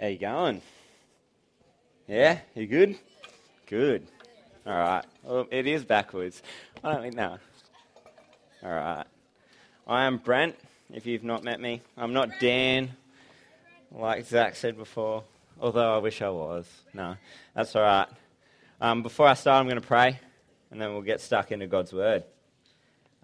How you going? Yeah, you good? Good. All right. Well, it is backwards. I don't think no. All right. I am Brent. If you've not met me, I'm not Dan, like Zach said before. Although I wish I was. No, that's all right. Um, before I start, I'm going to pray, and then we'll get stuck into God's word.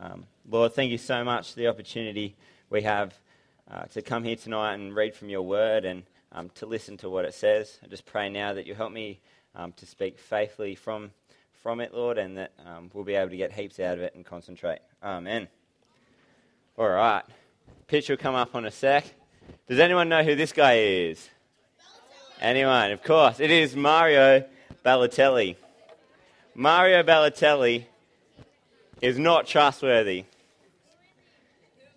Um, Lord, thank you so much for the opportunity we have uh, to come here tonight and read from your word and um, to listen to what it says. I just pray now that you help me um, to speak faithfully from, from it, Lord, and that um, we'll be able to get heaps out of it and concentrate. Amen. All right. Picture will come up on a sec. Does anyone know who this guy is? Anyone? Of course. It is Mario Balotelli. Mario Balotelli is not trustworthy.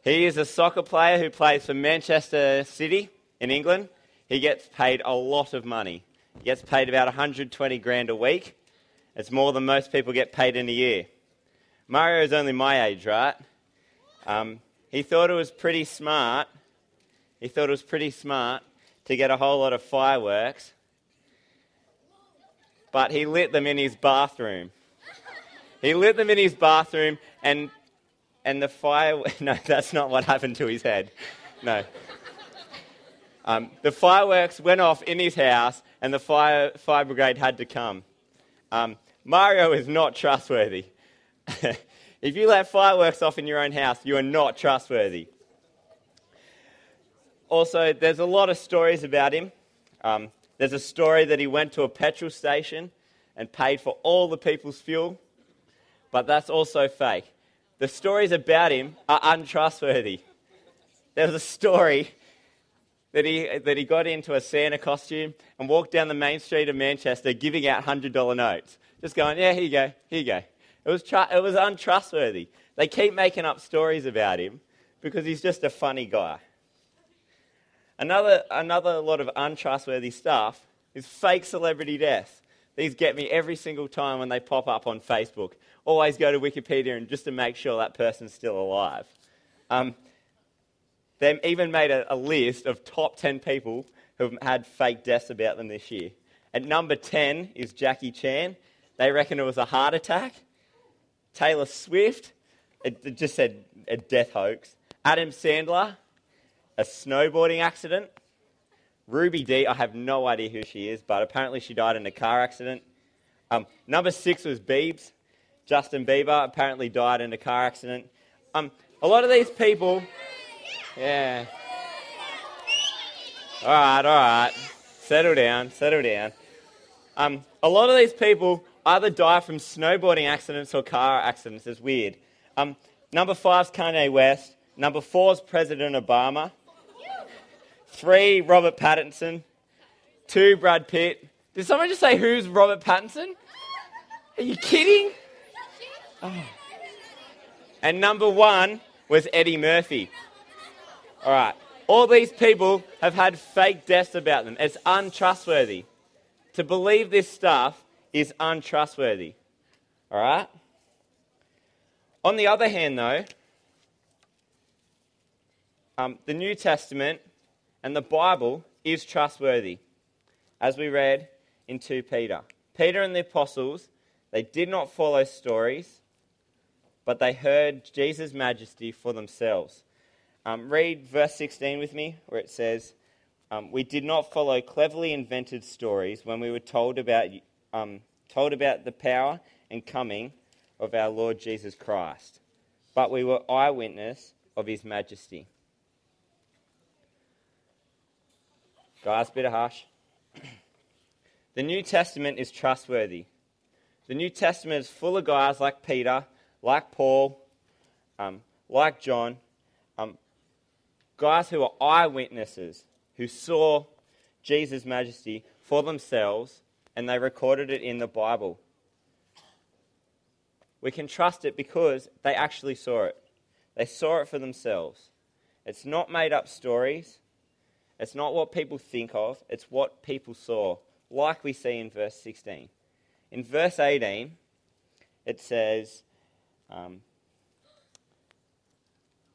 He is a soccer player who plays for Manchester City in England. He gets paid a lot of money. He gets paid about 120 grand a week. It's more than most people get paid in a year. Mario is only my age, right? Um, he thought it was pretty smart. He thought it was pretty smart to get a whole lot of fireworks, but he lit them in his bathroom. He lit them in his bathroom, and and the fire. No, that's not what happened to his head. No. Um, the fireworks went off in his house, and the fire, fire brigade had to come. Um, Mario is not trustworthy. if you let fireworks off in your own house, you are not trustworthy. Also, there's a lot of stories about him. Um, there's a story that he went to a petrol station and paid for all the people's fuel, but that's also fake. The stories about him are untrustworthy. There was a story that he, that he got into a Santa costume and walked down the main street of Manchester giving out $100 notes. Just going, yeah, here you go, here you go. It was, it was untrustworthy. They keep making up stories about him because he's just a funny guy. Another, another lot of untrustworthy stuff is fake celebrity deaths. These get me every single time when they pop up on Facebook. Always go to Wikipedia and just to make sure that person's still alive. Um, they even made a, a list of top 10 people who've had fake deaths about them this year. At number 10 is Jackie Chan. They reckon it was a heart attack. Taylor Swift, it, it just said a death hoax. Adam Sandler, a snowboarding accident. Ruby D, I have no idea who she is, but apparently she died in a car accident. Um, number six was Biebs. Justin Bieber apparently died in a car accident. Um, a lot of these people, yeah. All right, all right. Settle down, settle down. Um, a lot of these people either die from snowboarding accidents or car accidents. It's weird. Um, number five is Kanye West. Number four is President Obama. Three, Robert Pattinson. Two, Brad Pitt. Did someone just say who's Robert Pattinson? Are you kidding? Oh. And number one was Eddie Murphy. All right. All these people have had fake deaths about them. It's untrustworthy. To believe this stuff is untrustworthy. All right? On the other hand, though, um, the New Testament and the Bible is trustworthy, as we read in 2 Peter. Peter and the apostles, they did not follow stories, but they heard Jesus' majesty for themselves. Um, read verse 16 with me, where it says, um, We did not follow cleverly invented stories when we were told about, um, told about the power and coming of our Lord Jesus Christ, but we were eyewitness of his majesty. Guys, bit of hush. The New Testament is trustworthy. The New Testament is full of guys like Peter, like Paul, um, like John, guys who are eyewitnesses, who saw Jesus' majesty for themselves, and they recorded it in the Bible. We can trust it because they actually saw it. They saw it for themselves. It's not made up stories. It's not what people think of, it's what people saw, like we see in verse 16. In verse 18, it says, um,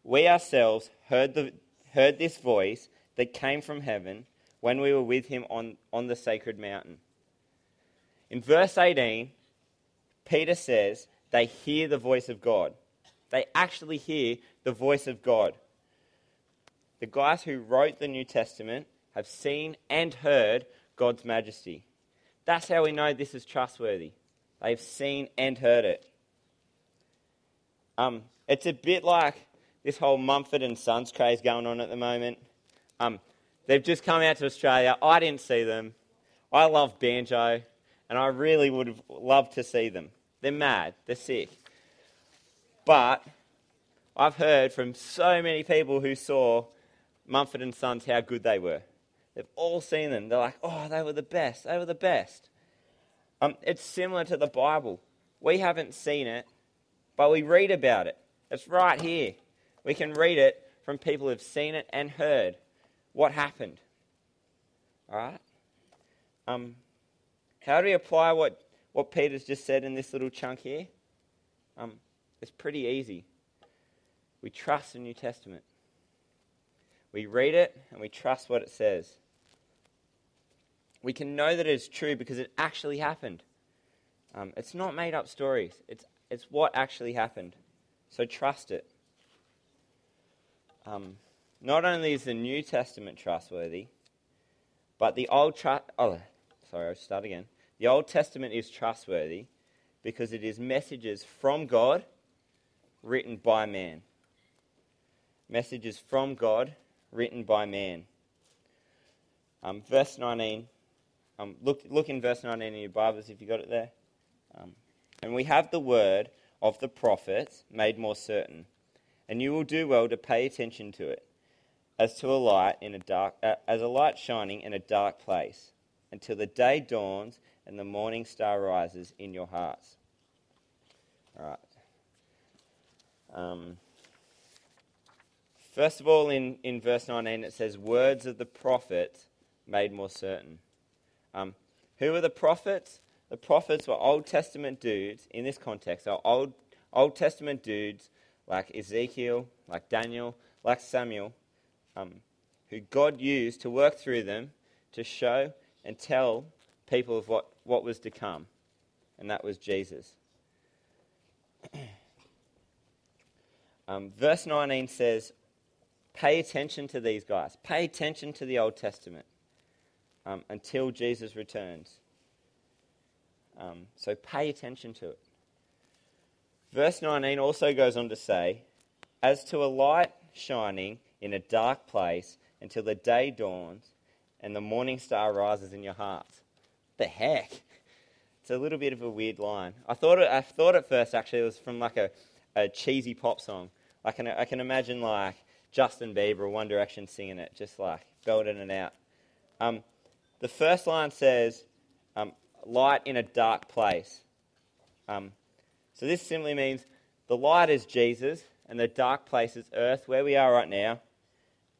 We ourselves heard, the, heard this voice that came from heaven when we were with him on, on the sacred mountain. In verse 18, Peter says they hear the voice of God. They actually hear the voice of God. The guys who wrote the New Testament have seen and heard God's majesty. That's how we know this is trustworthy. They've seen and heard it. Um, it's a bit like this whole Mumford and Sons craze going on at the moment. Um, they've just come out to Australia. I didn't see them. I love banjo, and I really would have loved to see them. They're mad. They're sick. But I've heard from so many people who saw Mumford and Sons how good they were. They've all seen them. They're like, oh, they were the best. They were the best. Um, it's similar to the Bible. We haven't seen it, but we read about it. It's right here. We can read it from people who've seen it and heard what happened. All right? Um, how do we apply what, what Peter's just said in this little chunk here? Um, it's pretty easy. We trust the New Testament. We read it and we trust what it says. We can know that it's true because it actually happened. Um, it's not made up stories, it's, it's what actually happened. So trust it. Um, not only is the New Testament trustworthy, but the Old trust. Oh, sorry, I'll start again. The Old Testament is trustworthy because it is messages from God written by man. Messages from God written by man. Um, verse 19. Um, look, look in verse 19 in your Bibles if you got it there. Um, and we have the word of the prophets made more certain, and you will do well to pay attention to it, as to a light in a dark, uh, as a light shining in a dark place, until the day dawns and the morning star rises in your hearts. All right. Um, first of all, in, in verse 19, it says, Words of the prophet made more certain. Um, who are the prophets? The prophets were Old Testament dudes in this context, are Old, Old Testament dudes like Ezekiel, like Daniel, like Samuel, um, who God used to work through them to show and tell people of what, what was to come, and that was Jesus. um, verse 19 says, Pay attention to these guys. Pay attention to the Old Testament um, until Jesus returns. Um, so pay attention to it. Verse 19 also goes on to say, As to a light shining in a dark place until the day dawns and the morning star rises in your hearts. The heck? It's a little bit of a weird line. I thought, it, I thought at first actually it was from like a, a cheesy pop song. I can, I can imagine like Justin Bieber or One Direction singing it, just like belting it out. Um, the first line says, um, light in a dark place. Um, so this simply means the light is Jesus and the dark place is earth, where we are right now.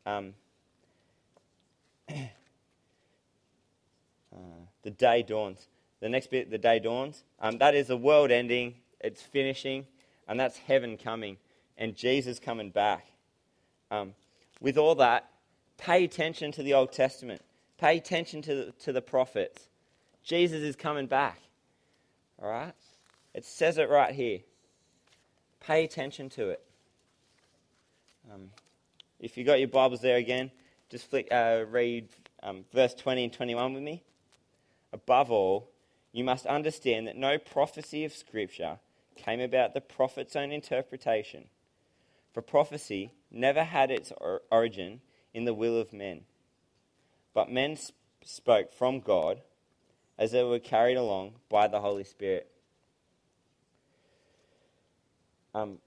Um, uh, the day dawns. The next bit, the day dawns. Um, that is the world ending, it's finishing, and that's heaven coming, and Jesus coming back. Um, with all that, pay attention to the Old Testament. Pay attention to the, to the prophets. Jesus is coming back. All right? It says it right here. Pay attention to it. Um, if you got your Bibles there again, just flick, uh, read um, verse 20 and 21 with me. Above all, you must understand that no prophecy of Scripture came about the prophet's own interpretation. For prophecy never had its or- origin in the will of men but men sp- spoke from God as they were carried along by the Holy Spirit. Um,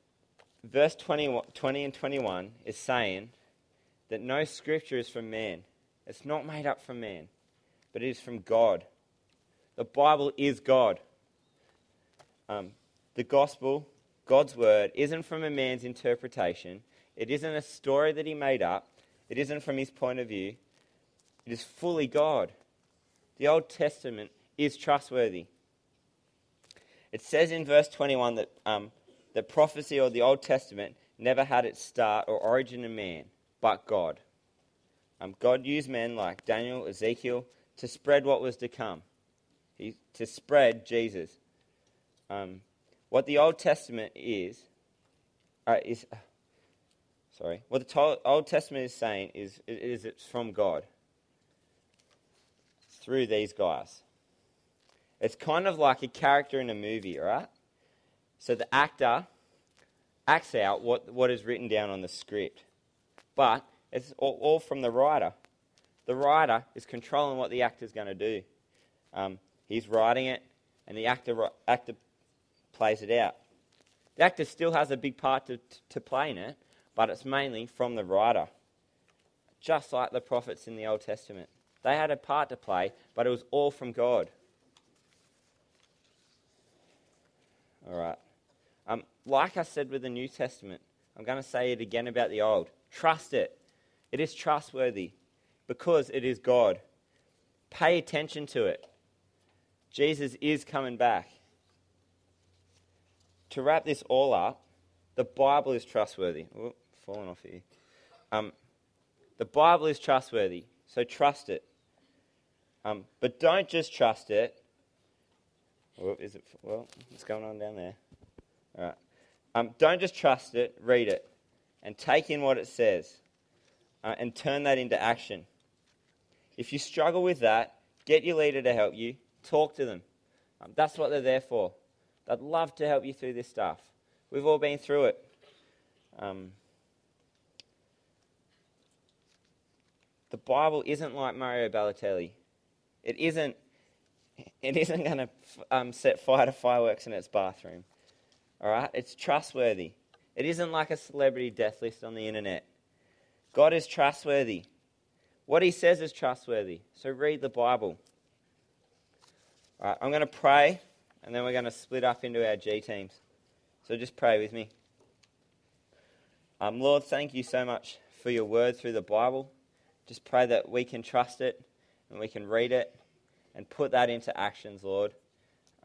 verse 20, 20 and 21 is saying that no scripture is from man. It's not made up from man, but it is from God. The Bible is God. Um, the gospel, God's word, isn't from a man's interpretation. It isn't a story that he made up. It isn't from his point of view. It is fully God. The Old Testament is trustworthy. It says in verse 21 that, um, that prophecy or the Old Testament never had its start or origin in man, but God. Um, God used men like Daniel, Ezekiel to spread what was to come, he, to spread Jesus. Um, what the Old Testament is, uh, is sorry, what the to- Old Testament is saying is, is it's from God through these guys. It's kind of like a character in a movie, right? So the actor acts out what, what is written down on the script. But it's all, all from the writer. The writer is controlling what the actor is going to do. Um, he's writing it, and the actor, actor plays it out. The actor still has a big part to, to play in it, but it's mainly from the writer. Just like the prophets in the Old Testament. They had a part to play, but it was all from God. All right. Um, like I said with the New Testament, I'm going to say it again about the Old. Trust it. It is trustworthy because it is God. Pay attention to it. Jesus is coming back. To wrap this all up, the Bible is trustworthy. Oh, falling off here. Um, the Bible is trustworthy, so trust it. Um, but don't just trust it. Oh, is it? Well, what's going on down there? Right. Um, don't just trust it. Read it, and take in what it says, uh, and turn that into action. If you struggle with that, get your leader to help you. Talk to them. Um, that's what they're there for. They'd love to help you through this stuff. We've all been through it. Um, the Bible isn't like Mario Balotelli. It isn't. It isn't going to um, set fire to fireworks in its bathroom. All right, it's trustworthy. It isn't like a celebrity death list on the internet. God is trustworthy. What He says is trustworthy. So read the Bible. All right, I'm going to pray, and then we're going to split up into our G teams. So just pray with me. Um, Lord, thank you so much for your word through the Bible. Just pray that we can trust it and we can read it and put that into actions, Lord.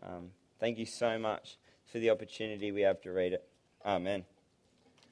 Um, thank you so much for the opportunity we have to read it. Amen.